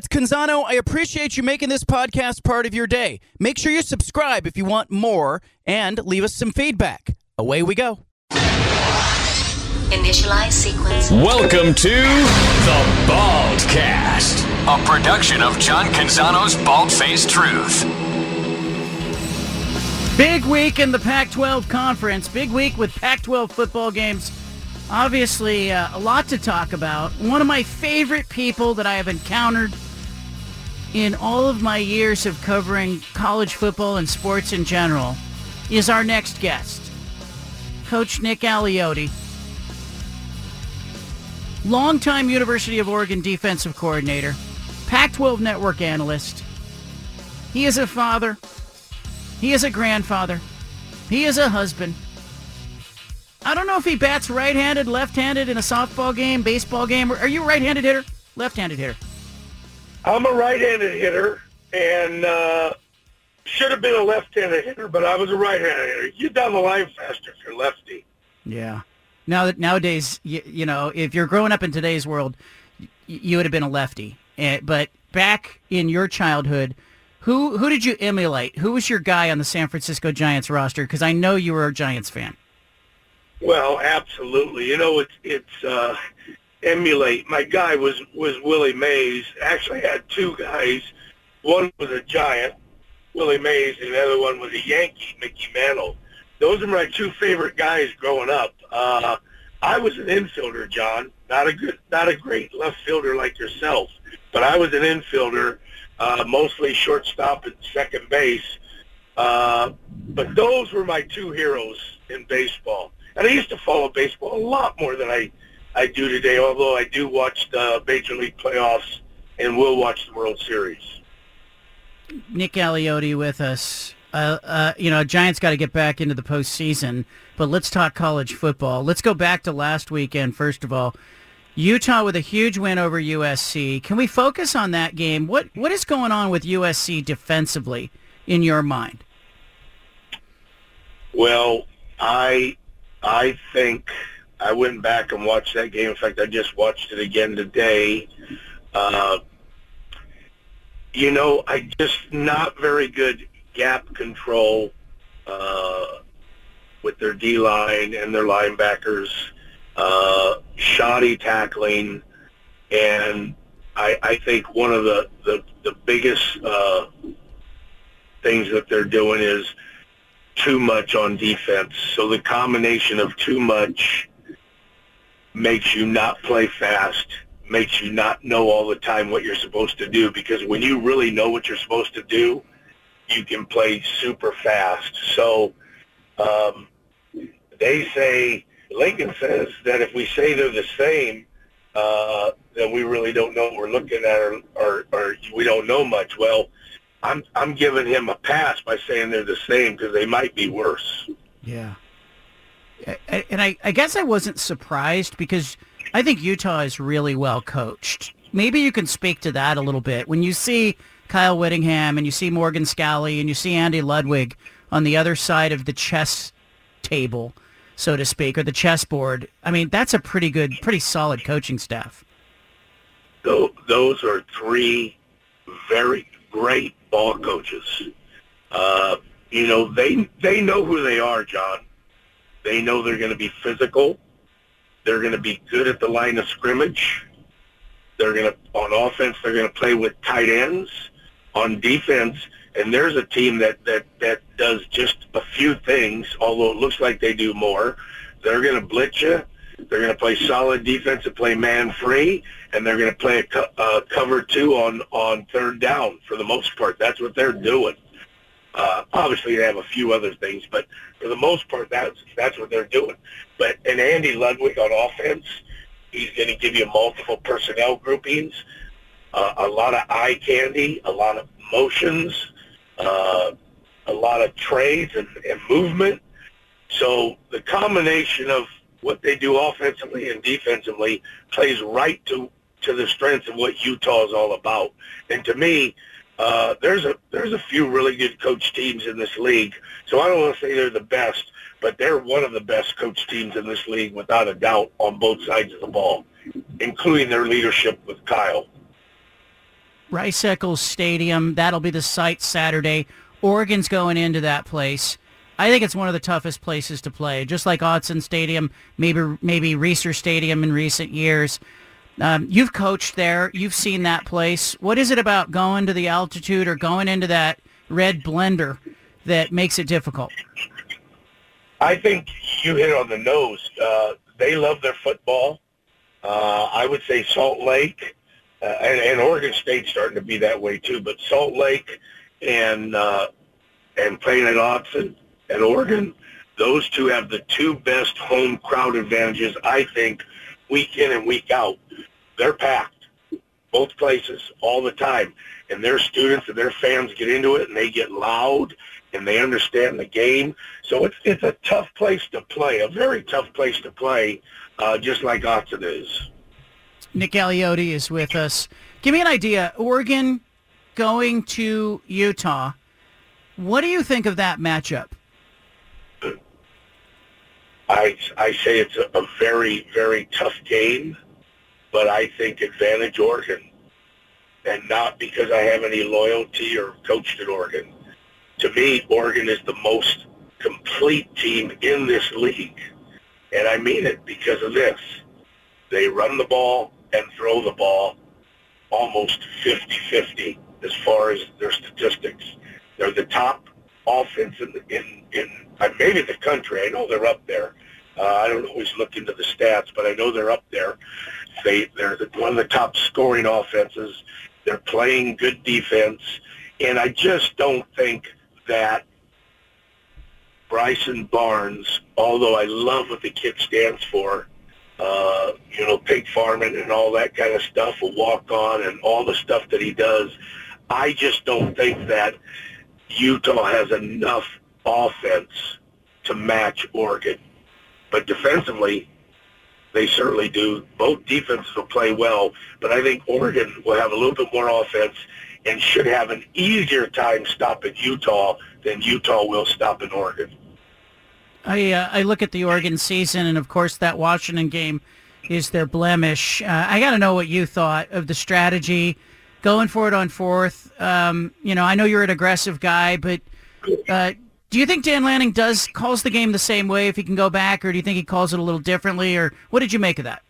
it's Canzano. I appreciate you making this podcast part of your day. Make sure you subscribe if you want more and leave us some feedback. Away we go. Initialize sequence. Welcome to the Baldcast, a production of John Canzano's Bald Faced Truth. Big week in the Pac 12 conference. Big week with Pac 12 football games. Obviously, uh, a lot to talk about. One of my favorite people that I have encountered in all of my years of covering college football and sports in general is our next guest, Coach Nick Aliotti. Longtime University of Oregon defensive coordinator, Pac 12 network analyst. He is a father. He is a grandfather. He is a husband. I don't know if he bats right-handed, left-handed in a softball game, baseball game. Are you a right-handed hitter? Left-handed hitter? I'm a right-handed hitter, and uh, should have been a left-handed hitter, but I was a right-handed hitter. You down the line faster if you're lefty. Yeah. Now that nowadays, you, you know, if you're growing up in today's world, y- you would have been a lefty. Uh, but back in your childhood, who who did you emulate? Who was your guy on the San Francisco Giants roster? Because I know you were a Giants fan. Well, absolutely. You know, it's it's uh, emulate. My guy was was Willie Mays. Actually, I had two guys. One was a Giant, Willie Mays, and the other one was a Yankee, Mickey Mantle. Those are my two favorite guys growing up. Uh, I was an infielder, John. Not a good, not a great left fielder like yourself, but I was an infielder, uh, mostly shortstop and second base. Uh, but those were my two heroes in baseball. And I used to follow baseball a lot more than I, I do today, although I do watch the Major League playoffs and will watch the World Series. Nick Aliotti with us. Uh, uh, you know, Giants got to get back into the postseason, but let's talk college football. Let's go back to last weekend, first of all. Utah with a huge win over USC. Can we focus on that game? What What is going on with USC defensively in your mind? Well, I I think I went back and watched that game. In fact, I just watched it again today. Uh, you know, I just not very good gap control uh, with their D line and their linebackers. Uh, shoddy tackling, and I, I think one of the the, the biggest uh, things that they're doing is too much on defense. So the combination of too much makes you not play fast, makes you not know all the time what you're supposed to do because when you really know what you're supposed to do, you can play super fast. So um, they say, Lincoln says that if we say they're the same, uh, then we really don't know what we're looking at or, or, or we don't know much. Well, I'm I'm giving him a pass by saying they're the same because they might be worse. Yeah. And I, I guess I wasn't surprised because I think Utah is really well coached. Maybe you can speak to that a little bit. When you see Kyle Whittingham and you see Morgan Scalley and you see Andy Ludwig on the other side of the chess table, so to speak, or the chessboard, I mean, that's a pretty good, pretty solid coaching staff. Those are three very great ball coaches. Uh, you know, they they know who they are, John. They know they're going to be physical. They're going to be good at the line of scrimmage. They're going to on offense. They're going to play with tight ends. On defense, and there's a team that that that does just a few things, although it looks like they do more. They're going to blitz you. They're going to play solid defense and play man free, and they're going to play a co- uh, cover two on on third down for the most part. That's what they're doing. Uh, obviously, they have a few other things, but for the most part, that's that's what they're doing. But and Andy Ludwig on offense, he's going to give you multiple personnel groupings, uh, a lot of eye candy, a lot of motions, uh, a lot of trades and, and movement. So the combination of what they do offensively and defensively plays right to to the strengths of what Utah is all about. And to me, uh, there's a there's a few really good coach teams in this league. So I don't want to say they're the best, but they're one of the best coach teams in this league without a doubt on both sides of the ball, including their leadership with Kyle. Rice Eccles Stadium. That'll be the site Saturday. Oregon's going into that place. I think it's one of the toughest places to play, just like Autzen Stadium, maybe maybe Reser Stadium in recent years. Um, you've coached there. You've seen that place. What is it about going to the altitude or going into that red blender that makes it difficult? I think you hit on the nose. Uh, they love their football. Uh, I would say Salt Lake uh, and, and Oregon State's starting to be that way too. But Salt Lake and uh, and playing at Autzen and Oregon, those two have the two best home crowd advantages. I think week in and week out, they're packed both places all the time, and their students and their fans get into it and they get loud and they understand the game. So it's it's a tough place to play, a very tough place to play, uh, just like Autzen is. Nick Aliotti is with us. Give me an idea. Oregon going to Utah. What do you think of that matchup? I, I say it's a, a very, very tough game, but I think advantage Oregon. And not because I have any loyalty or coached at Oregon. To me, Oregon is the most complete team in this league. And I mean it because of this. They run the ball and throw the ball almost 50-50 as far as their statistics. They're the top offense in, in, in maybe the country. I know they're up there. Uh, I don't always look into the stats, but I know they're up there. They, they're the, one of the top scoring offenses. They're playing good defense. And I just don't think that Bryson Barnes, although I love what the kid stands for, uh, you know, pig farming and all that kind of stuff, a walk on and all the stuff that he does. I just don't think that Utah has enough offense to match Oregon. But defensively, they certainly do. Both defenses will play well, but I think Oregon will have a little bit more offense and should have an easier time stopping Utah than Utah will stop in Oregon. I uh, I look at the Oregon season, and of course that Washington game is their blemish. Uh, I got to know what you thought of the strategy going for it on fourth. Um, you know, I know you're an aggressive guy, but uh, do you think Dan Lanning does calls the game the same way if he can go back, or do you think he calls it a little differently, or what did you make of that?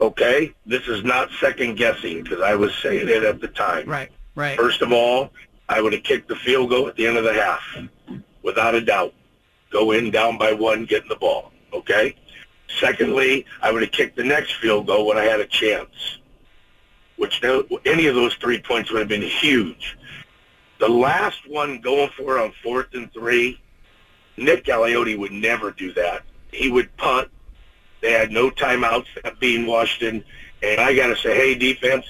Okay, this is not second guessing because I was saying it at the time. Right, right. First of all, I would have kicked the field goal at the end of the half, without a doubt go in down by one, getting the ball. Okay. Secondly, I would have kicked the next field goal when I had a chance, which no, any of those three points would have been huge. The last one going for on fourth and three, Nick Aliotti would never do that. He would punt. They had no timeouts, that being Washington. And I got to say, hey, defense,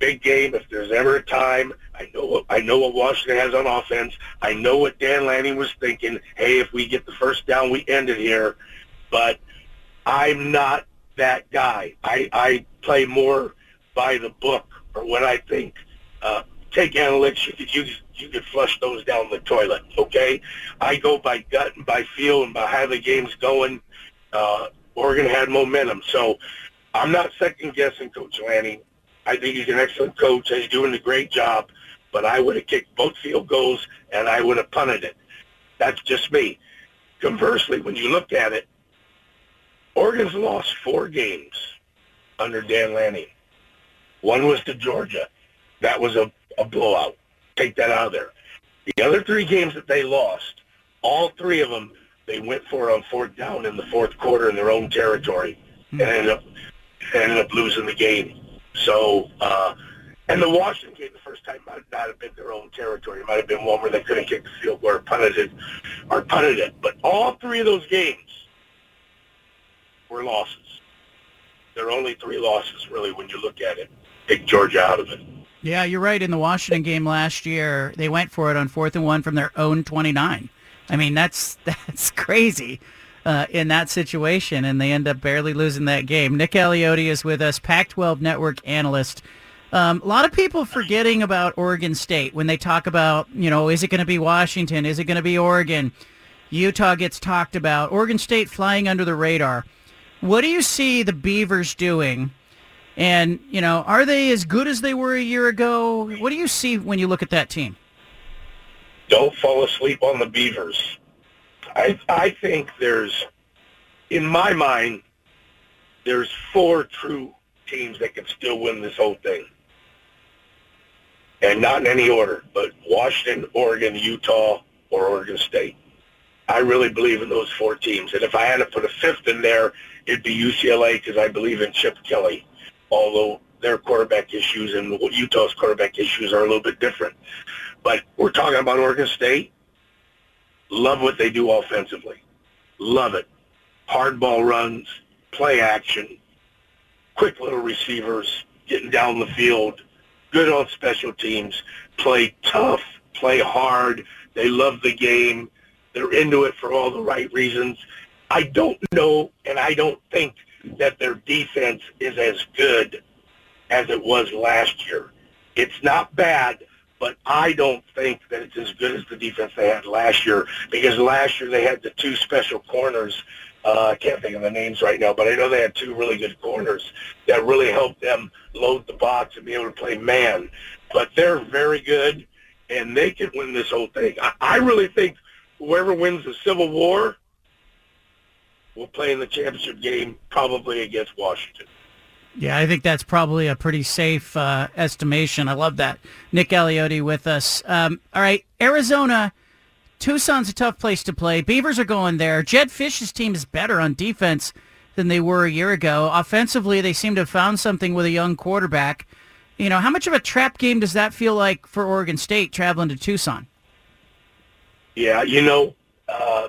big game. If there's ever a time, I know I know what Washington has on offense. I know what Dan Lanning was thinking. Hey, if we get the first down, we end it here. But I'm not that guy. I, I play more by the book or what I think. Uh, take analytics. You could you you could flush those down the toilet. Okay, I go by gut and by feel and by how the game's going. Uh, Oregon had momentum, so I'm not second guessing Coach Lanning. I think he's an excellent coach he's doing a great job. But I would have kicked both field goals and I would have punted it. That's just me. Conversely, when you look at it, Oregon's lost four games under Dan Lanning. One was to Georgia. That was a, a blowout. Take that out of there. The other three games that they lost, all three of them, they went for on fourth down in the fourth quarter in their own territory and ended up ended up losing the game. So, uh, and the Washington game the first time might not have been their own territory. It might have been one where they couldn't kick the field goal or punted it, or punted it. But all three of those games were losses. There are only three losses, really, when you look at it. Take Georgia out of it. Yeah, you're right. In the Washington game last year, they went for it on fourth and one from their own 29. I mean, that's that's crazy uh, in that situation, and they end up barely losing that game. Nick Aliotti is with us, Pac-12 Network analyst. Um, a lot of people forgetting about Oregon State when they talk about, you know, is it going to be Washington? Is it going to be Oregon? Utah gets talked about. Oregon State flying under the radar. What do you see the Beavers doing And, you know, are they as good as they were a year ago? What do you see when you look at that team? Don't fall asleep on the Beavers. I, I think there's, in my mind, there's four true teams that can still win this whole thing. And not in any order, but Washington, Oregon, Utah, or Oregon State. I really believe in those four teams. And if I had to put a fifth in there, it'd be UCLA because I believe in Chip Kelly, although their quarterback issues and Utah's quarterback issues are a little bit different. But we're talking about Oregon State. Love what they do offensively. Love it. Hard ball runs, play action, quick little receivers, getting down the field, good on special teams, play tough, play hard. They love the game. They're into it for all the right reasons. I don't know, and I don't think that their defense is as good as it was last year. It's not bad, but I don't think that it's as good as the defense they had last year because last year they had the two special corners. Uh, I can't think of the names right now, but I know they had two really good corners that really helped them load the box and be able to play man. But they're very good, and they can win this whole thing. I, I really think whoever wins the Civil War will play in the championship game, probably against Washington. Yeah, I think that's probably a pretty safe uh, estimation. I love that. Nick Aliotti with us. Um, all right, Arizona. Tucson's a tough place to play. Beavers are going there. Jedd Fisch's team is better on defense than they were a year ago. Offensively, they seem to have found something with a young quarterback. You know, how much of a trap game does that feel like for Oregon State traveling to Tucson? Yeah, you know, uh,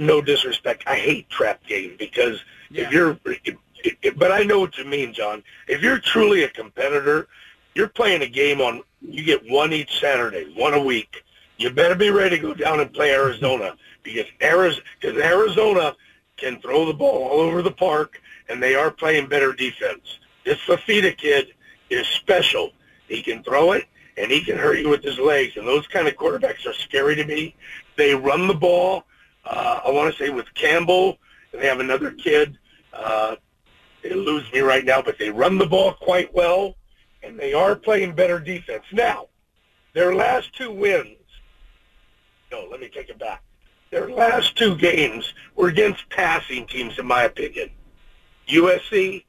no disrespect. I hate trap game because yeah. if you're, if, if, but I know what you mean, John. If you're truly a competitor, you're playing a game on. You get one each Saturday, one a week. You better be ready to go down and play Arizona because Arizona, because Arizona can throw the ball all over the park, and they are playing better defense. This Fifita kid is special. He can throw it, and he can hurt you with his legs. And those kind of quarterbacks are scary to me. They run the ball. Uh, I want to say with Campbell, and they have another kid. Uh, they lose me right now, but they run the ball quite well, and they are playing better defense. Now, their last two wins, no, let me take it back. Their last two games were against passing teams, in my opinion. USC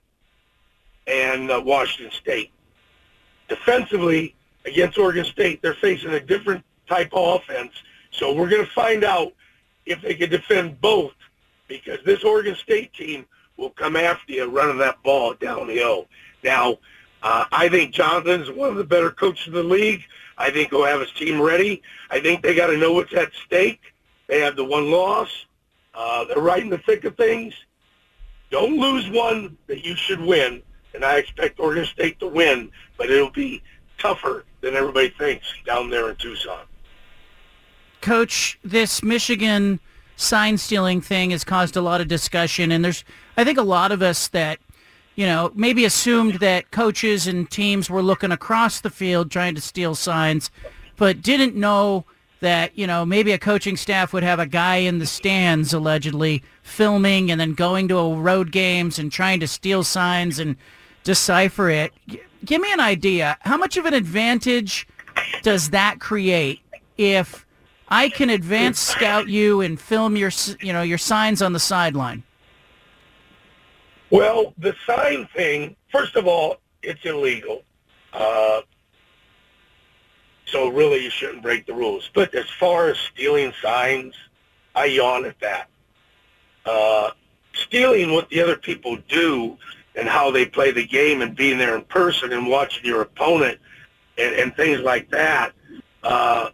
and uh, Washington State. Defensively, against Oregon State, they're facing a different type of offense. So we're going to find out if they can defend both because this Oregon State team will come after you running that ball downhill. Now, uh, I think Jonathan's one of the better coaches in the league. I think he'll have his team ready. I think they got to know what's at stake. They have the one loss. Uh, they're right in the thick of things. Don't lose one that you should win, and I expect Oregon State to win, but it'll be tougher than everybody thinks down there in Tucson. Coach, this Michigan sign stealing thing has caused a lot of discussion, and there's, I think, a lot of us that, you know, maybe assumed that coaches and teams were looking across the field trying to steal signs, but didn't know that, you know, maybe a coaching staff would have a guy in the stands allegedly filming and then going to road games and trying to steal signs and decipher it. Give me an idea. How much of an advantage does that create if I can advance scout you and film your, you know, your signs on the sideline? Well, the sign thing, first of all, it's illegal. Uh, so really you shouldn't break the rules. But as far as stealing signs, I yawn at that. Uh, stealing what the other people do and how they play the game and being there in person and watching your opponent and, and things like that, uh,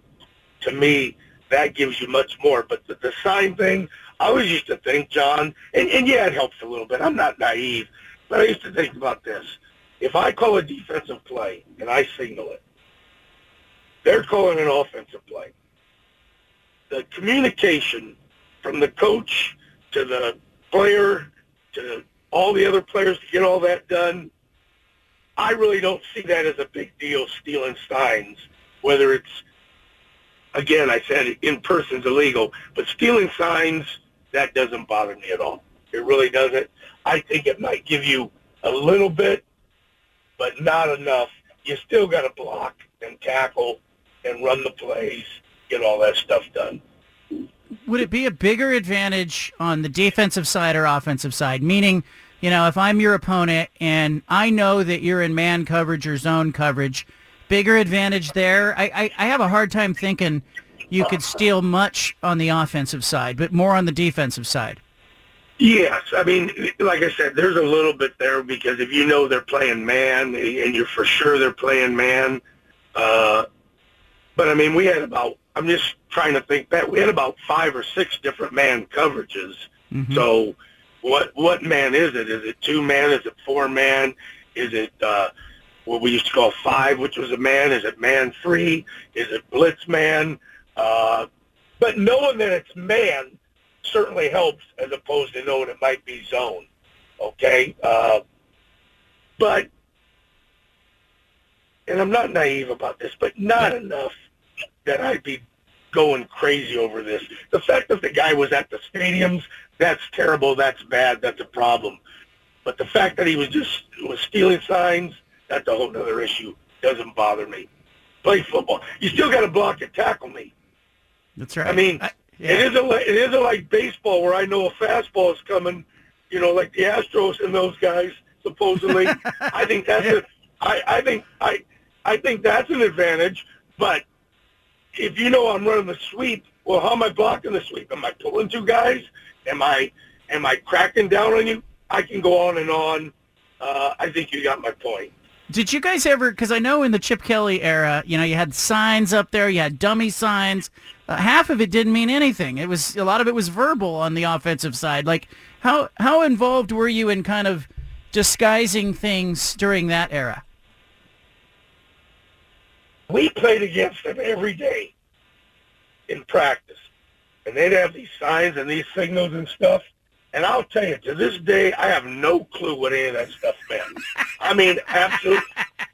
to me, that gives you much more. But the, the sign thing, I always used to think, John, and, and yeah, it helps a little bit. I'm not naive, but I used to think about this. If I call a defensive play and I signal it, they're calling an offensive play. The communication from the coach to the player to all the other players to get all that done, I really don't see that as a big deal, stealing signs, whether it's, again, I said in person's illegal, but stealing signs, that doesn't bother me at all. It really doesn't. I think it might give you a little bit, but not enough. You still got to block and tackle and run the plays, get all that stuff done. Would it be a bigger advantage on the defensive side or offensive side? Meaning, you know, if I'm your opponent and I know that you're in man coverage or zone coverage, bigger advantage there. I, I, I have a hard time thinking you could steal much on the offensive side, but more on the defensive side. Yes, I mean, like I said, there's a little bit there because if you know they're playing man and you're for sure they're playing man, uh, but I mean, we had about, I'm just trying to think back, we had about five or six different man coverages. Mm-hmm. So what, what man is it? Is it two man? Is it four man? Is it, uh, what we used to call five, which was a man? Is it man three? Is it blitz man? Uh, but knowing that it's man certainly helps as opposed to knowing it might be zone. Okay? Uh, but, and I'm not naive about this, but not enough that I'd be going crazy over this. The fact that the guy was at the stadiums, that's terrible, that's bad, that's a problem. But the fact that he was just was stealing signs, that's a whole other issue. Doesn't bother me. Play football. You still got to block and tackle me. That's right. I mean, I, yeah. it isn't like it isn't like baseball where I know a fastball is coming. You know, like the Astros and those guys supposedly. I think that's a, I, I think I I think that's an advantage. But if you know I'm running the sweep, well, how am I blocking the sweep? Am I pulling two guys? Am I am I cracking down on you? I can go on and on. Uh, I think you got my point. Did you guys ever? Because I know in the Chip Kelly era, you know, you had signs up there, you had dummy signs. Uh, half of it didn't mean anything. It was a lot of it was verbal on the offensive side. Like how how involved were you in kind of disguising things during that era? We played against them every day in practice, and they'd have these signs and these signals and stuff. And I'll tell you, to this day, I have no clue what any of that stuff meant. I mean, absolutely,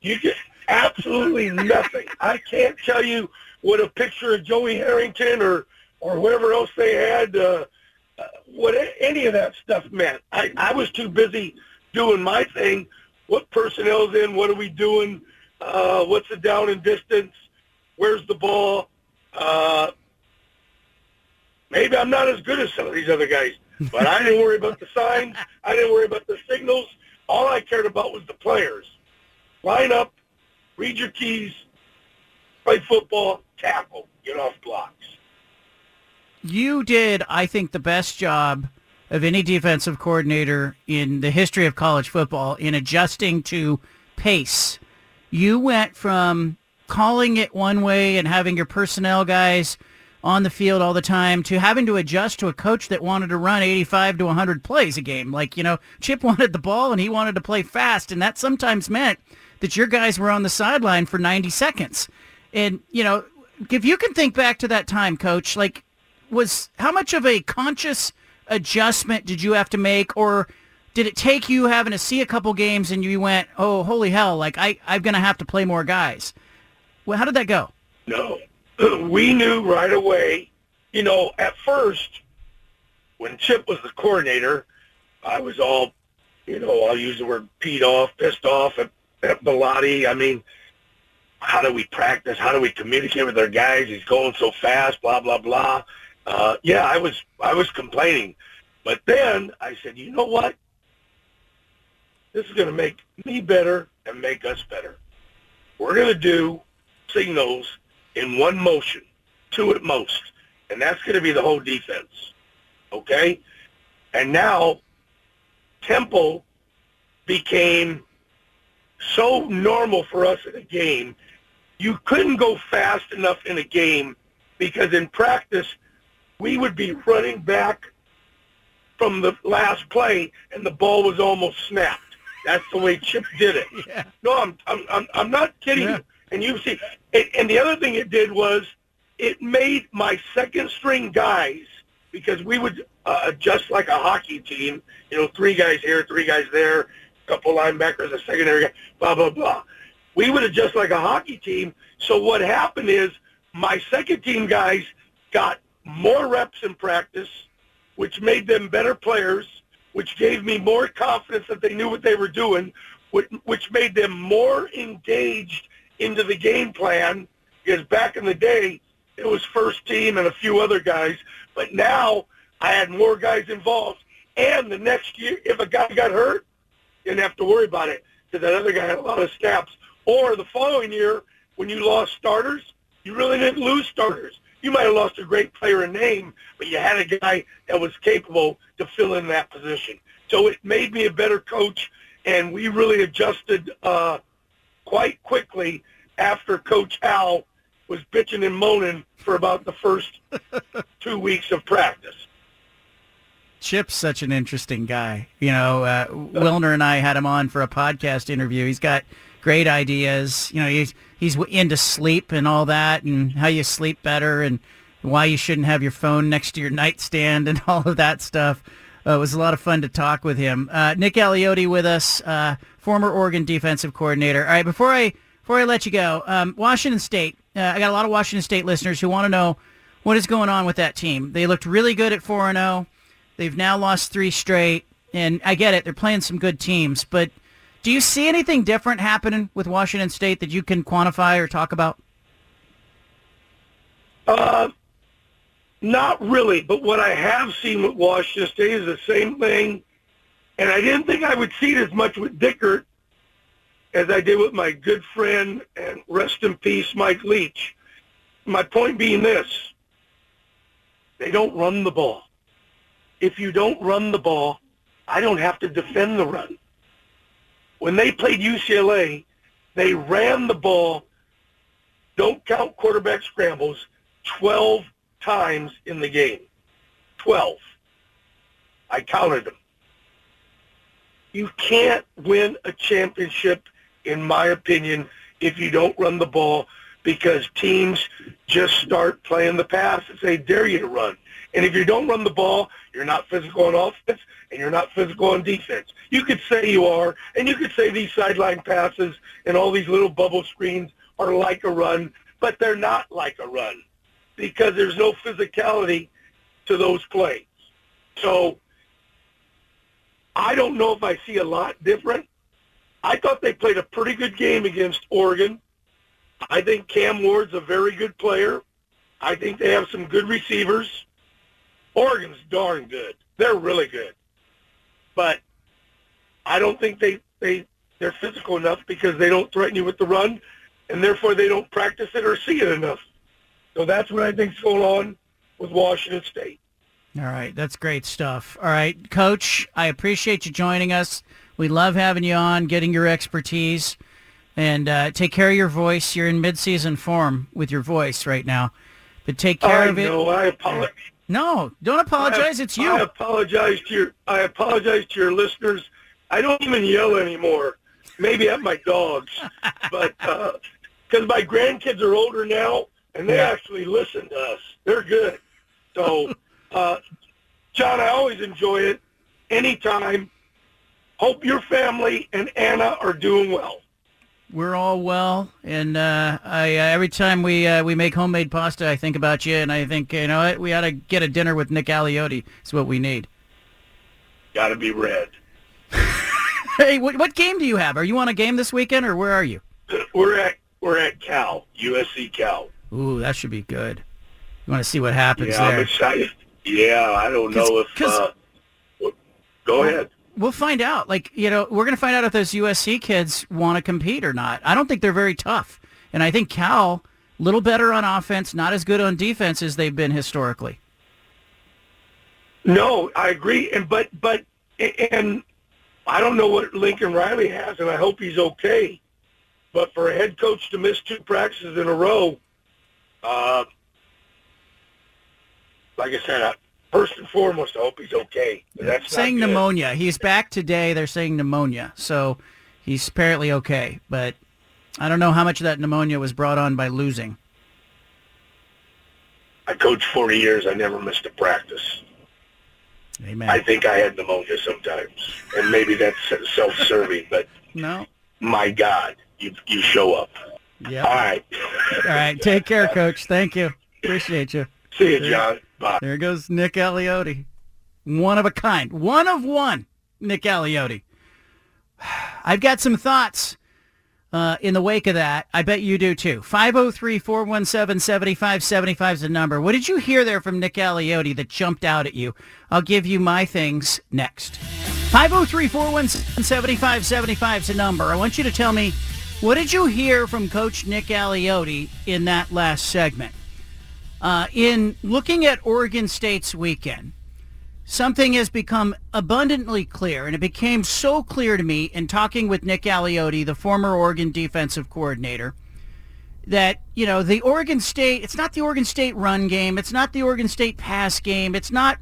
you get absolutely nothing. I can't tell you what a picture of Joey Harrington or or whoever else they had, uh, uh, what any of that stuff meant. I, I was too busy doing my thing. What personnel's in? What are we doing? Uh, what's the down and distance? Where's the ball? Uh, maybe I'm not as good as some of these other guys. But I didn't worry about the signs. I didn't worry about the signals. All I cared about was the players. Line up, read your keys, play football, tackle, get off blocks. You did, I think, the best job of any defensive coordinator in the history of college football in adjusting to pace. You went from calling it one way and having your personnel guys – on the field all the time to having to adjust to a coach that wanted to run 85 to 100 plays a game. Like, you know, Chip wanted the ball and he wanted to play fast, and that sometimes meant that your guys were on the sideline for 90 seconds. And, you know, if you can think back to that time, coach, like, was how much of a conscious adjustment did you have to make or did it take you having to see a couple games and you went, oh, holy hell, like I, I'm going to have to play more guys? Well, how did that go? No, we knew right away, you know, at first, when Chip was the coordinator, I was all, you know, I'll use the word peed off, pissed off at, at Bellotti. I mean, how do we practice? How do we communicate with our guys? He's going so fast, blah, blah, blah. Uh, yeah, I was, I was complaining. But then I said, you know what? This is going to make me better and make us better. We're going to do signals in one motion, two at most. And that's going to be the whole defense. Okay? And now tempo became so normal for us in a game. You couldn't go fast enough in a game because in practice, we would be running back from the last play and the ball was almost snapped. That's the way Chip did it. Yeah. No, I'm, I'm, I'm, I'm not kidding yeah. you. And you see, and the other thing it did was it made my second string guys because we would uh, adjust like a hockey team. You know, three guys here, three guys there, a couple linebackers, a secondary guy, blah blah blah. We would adjust like a hockey team. So what happened is my second team guys got more reps in practice, which made them better players, which gave me more confidence that they knew what they were doing, which made them more engaged into the game plan. Because back in the day, it was first team and a few other guys, but now I had more guys involved. And the next year, if a guy got hurt, didn't have to worry about it because that other guy had a lot of snaps. Or the following year, when you lost starters, you really didn't lose starters. You might have lost a great player in name, but you had a guy that was capable to fill in that position. So it made me a better coach, and we really adjusted uh, quite quickly after Coach Al was bitching and moaning for about the first two weeks of practice. Chip's such an interesting guy. You know, uh, Wilner and I had him on for a podcast interview. He's got great ideas. You know, he's he's into sleep and all that, and how you sleep better, and why you shouldn't have your phone next to your nightstand, and all of that stuff. Uh, it was a lot of fun to talk with him. Uh, Nick Aliotti with us, uh, former Oregon defensive coordinator. All right, before I before I let you go, um, Washington State. I got a lot of Washington State listeners who want to know what is going on with that team. They looked really good at four and zero. Oh. They've now lost three straight, and I get it. They're playing some good teams, but do you see anything different happening with Washington State that you can quantify or talk about? Uh, not really, but what I have seen with Washington State is the same thing, and I didn't think I would see it as much with Dickert as I did with my good friend and rest in peace Mike Leach. My point being this, they don't run the ball. If you don't run the ball, I don't have to defend the run. When they played UCLA, they ran the ball, don't count quarterback scrambles, 12 times in the game. 12. I counted them. You can't win a championship, in my opinion, if you don't run the ball because teams just start playing the pass and say, dare you to run. And if you don't run the ball, you're not physical on offense and you're not physical on defense. You could say you are, and you could say these sideline passes and all these little bubble screens are like a run, but they're not like a run because there's no physicality to those plays. So I don't know if I see a lot different. I thought they played a pretty good game against Oregon. I think Cam Ward's a very good player. I think they have some good receivers. Oregon's darn good. They're really good. But I don't think they, they, they're physical enough because they don't threaten you with the run, and therefore they don't practice it or see it enough. So that's what I think's going on with Washington State. All right, that's great stuff. All right, Coach, I appreciate you joining us. We love having you on, getting your expertise, and uh, take care of your voice. You're in midseason form with your voice right now, but take care I of it. Know, I apologize. No, don't apologize. I, it's you. I apologize to your. I apologize to your listeners. I don't even yell anymore. Maybe at my dogs, but because uh, my grandkids are older now, and they yeah. actually listen to us. They're good. So, uh, John, I always enjoy it. Anytime. Hope your family and Anna are doing well. We're all well, and uh, I uh, every time we uh, we make homemade pasta, I think about you, and I think you know what, we ought to get a dinner with Nick Aliotti. It's what we need. Got to be red. hey, what, what game do you have? Are you on a game this weekend, or where are you? We're at we're at Cal, USC Cal. Ooh, that should be good. You want to see what happens yeah, there? I'm excited. Yeah, I don't know if. Uh, go ahead. We'll find out. Like, you know, we're going to find out if those USC kids want to compete or not. I don't think they're very tough. And I think Cal, a little better on offense, not as good on defense as they've been historically. No, I agree. And but but and I don't know what Lincoln Riley has, and I hope he's okay. But for a head coach to miss two practices in a row, uh, like I said, first and foremost, I hope he's okay. That's saying pneumonia. He's back today. They're saying pneumonia, so he's apparently okay. But I don't know how much of that pneumonia was brought on by losing. I coached 40 years. I never missed a practice. Amen. I think I had pneumonia sometimes, and maybe that's self-serving, but no. My God, you you show up. Yeah. All right. All right. Take care, Coach. Thank you. Appreciate you. See you, John. Bye. There goes Nick Aliotti. One of a kind. One of one, Nick Aliotti. I've got some thoughts uh, in the wake of that. I bet you do too. 503-417-7575 is the number. What did you hear there from Nick Aliotti that jumped out at you? I'll give you my things next. 503-417-7575 is the number. I want you to tell me, what did you hear from Coach Nick Aliotti in that last segment? Uh, in looking at Oregon State's weekend, something has become abundantly clear, and it became so clear to me in talking with Nick Aliotti, the former Oregon defensive coordinator, that, you know, the Oregon State, it's not the Oregon State run game, it's not the Oregon State pass game, it's not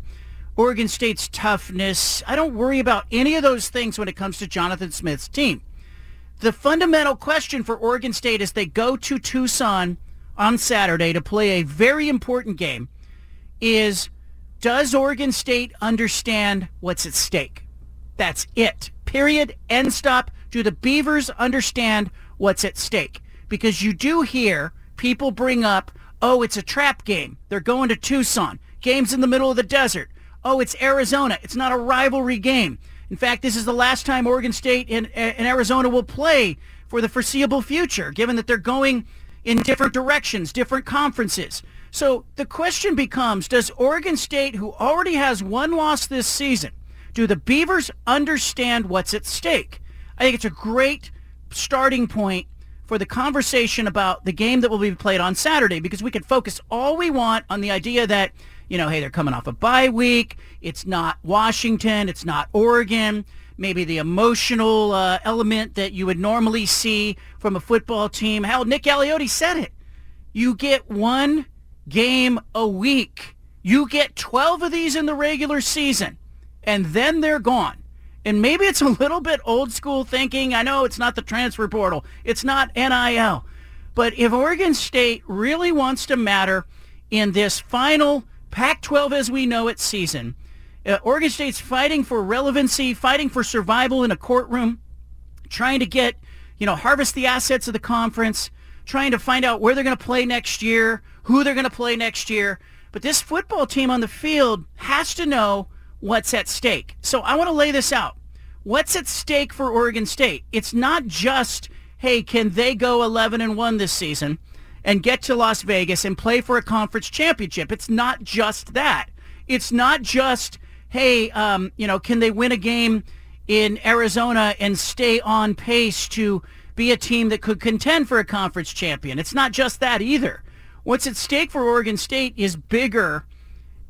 Oregon State's toughness. I don't worry about any of those things when it comes to Jonathan Smith's team. The fundamental question for Oregon State as they go to Tucson on Saturday to play a very important game is does Oregon State understand what's at stake? That's it. Period. End stop. Do the Beavers understand what's at stake? Because you do hear people bring up, oh, it's a trap game. They're going to Tucson. Game's in the middle of the desert. Oh, it's Arizona. It's not a rivalry game. In fact, this is the last time Oregon State and, and Arizona will play for the foreseeable future, given that they're going in different directions, different conferences. So the question becomes, does Oregon State, who already has one loss this season, do the Beavers understand what's at stake? I think it's a great starting point for the conversation about the game that will be played on Saturday because we can focus all we want on the idea that, you know, hey, they're coming off a bye week. It's not Washington. It's not Oregon. Maybe the emotional uh, element that you would normally see from a football team. Hell, Nick Aliotti said it. You get one game a week. You get 12 of these in the regular season, and then they're gone. And maybe it's a little bit old school thinking. I know it's not the transfer portal. It's not NIL. But if Oregon State really wants to matter in this final Pac-12 as we know it season, uh, Oregon State's fighting for relevancy, fighting for survival in a courtroom, trying to get, you know, harvest the assets of the conference, trying to find out where they're going to play next year, who they're going to play next year. But this football team on the field has to know what's at stake. So I want to lay this out. What's at stake for Oregon State? It's not just, hey, can they go 11 and 1 this season and get to Las Vegas and play for a conference championship? It's not just that. It's not just, hey, um, you know, can they win a game in Arizona and stay on pace to be a team that could contend for a conference champion? It's not just that either. What's at stake for Oregon State is bigger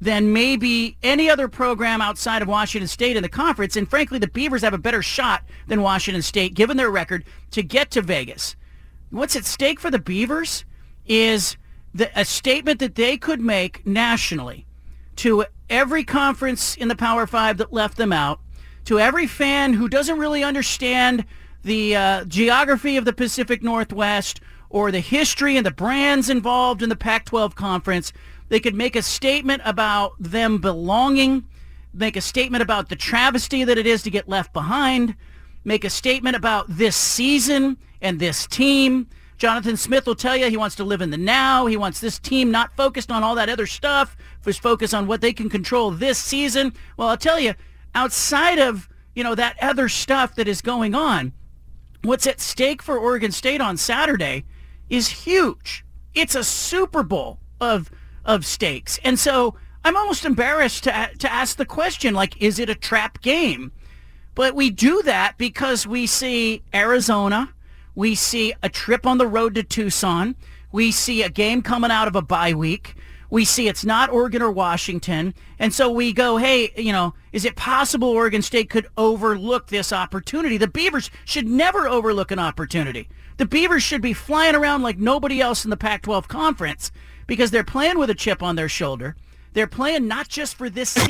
than maybe any other program outside of Washington State in the conference. And frankly, the Beavers have a better shot than Washington State, given their record, to get to Vegas. What's at stake for the Beavers is the, a statement that they could make nationally to every conference in the Power Five that left them out, to every fan who doesn't really understand the uh, geography of the Pacific Northwest or the history and the brands involved in the Pac-12 conference. They could make a statement about them belonging, make a statement about the travesty that it is to get left behind, make a statement about this season and this team. Jonathan Smith will tell you he wants to live in the now. He wants this team not focused on all that other stuff, just focus on what they can control this season. Well, I'll tell you, outside of, you know, that other stuff that is going on, what's at stake for Oregon State on Saturday is huge. It's a Super Bowl of of stakes. And so I'm almost embarrassed to to ask the question like is it a trap game? But we do that because we see Arizona, we see a trip on the road to Tucson, we see a game coming out of a bye week. We see it's not Oregon or Washington. And so we go, hey, you know, is it possible Oregon State could overlook this opportunity? The Beavers should never overlook an opportunity. The Beavers should be flying around like nobody else in the Pac-12 conference because they're playing with a chip on their shoulder. They're playing not just for this season.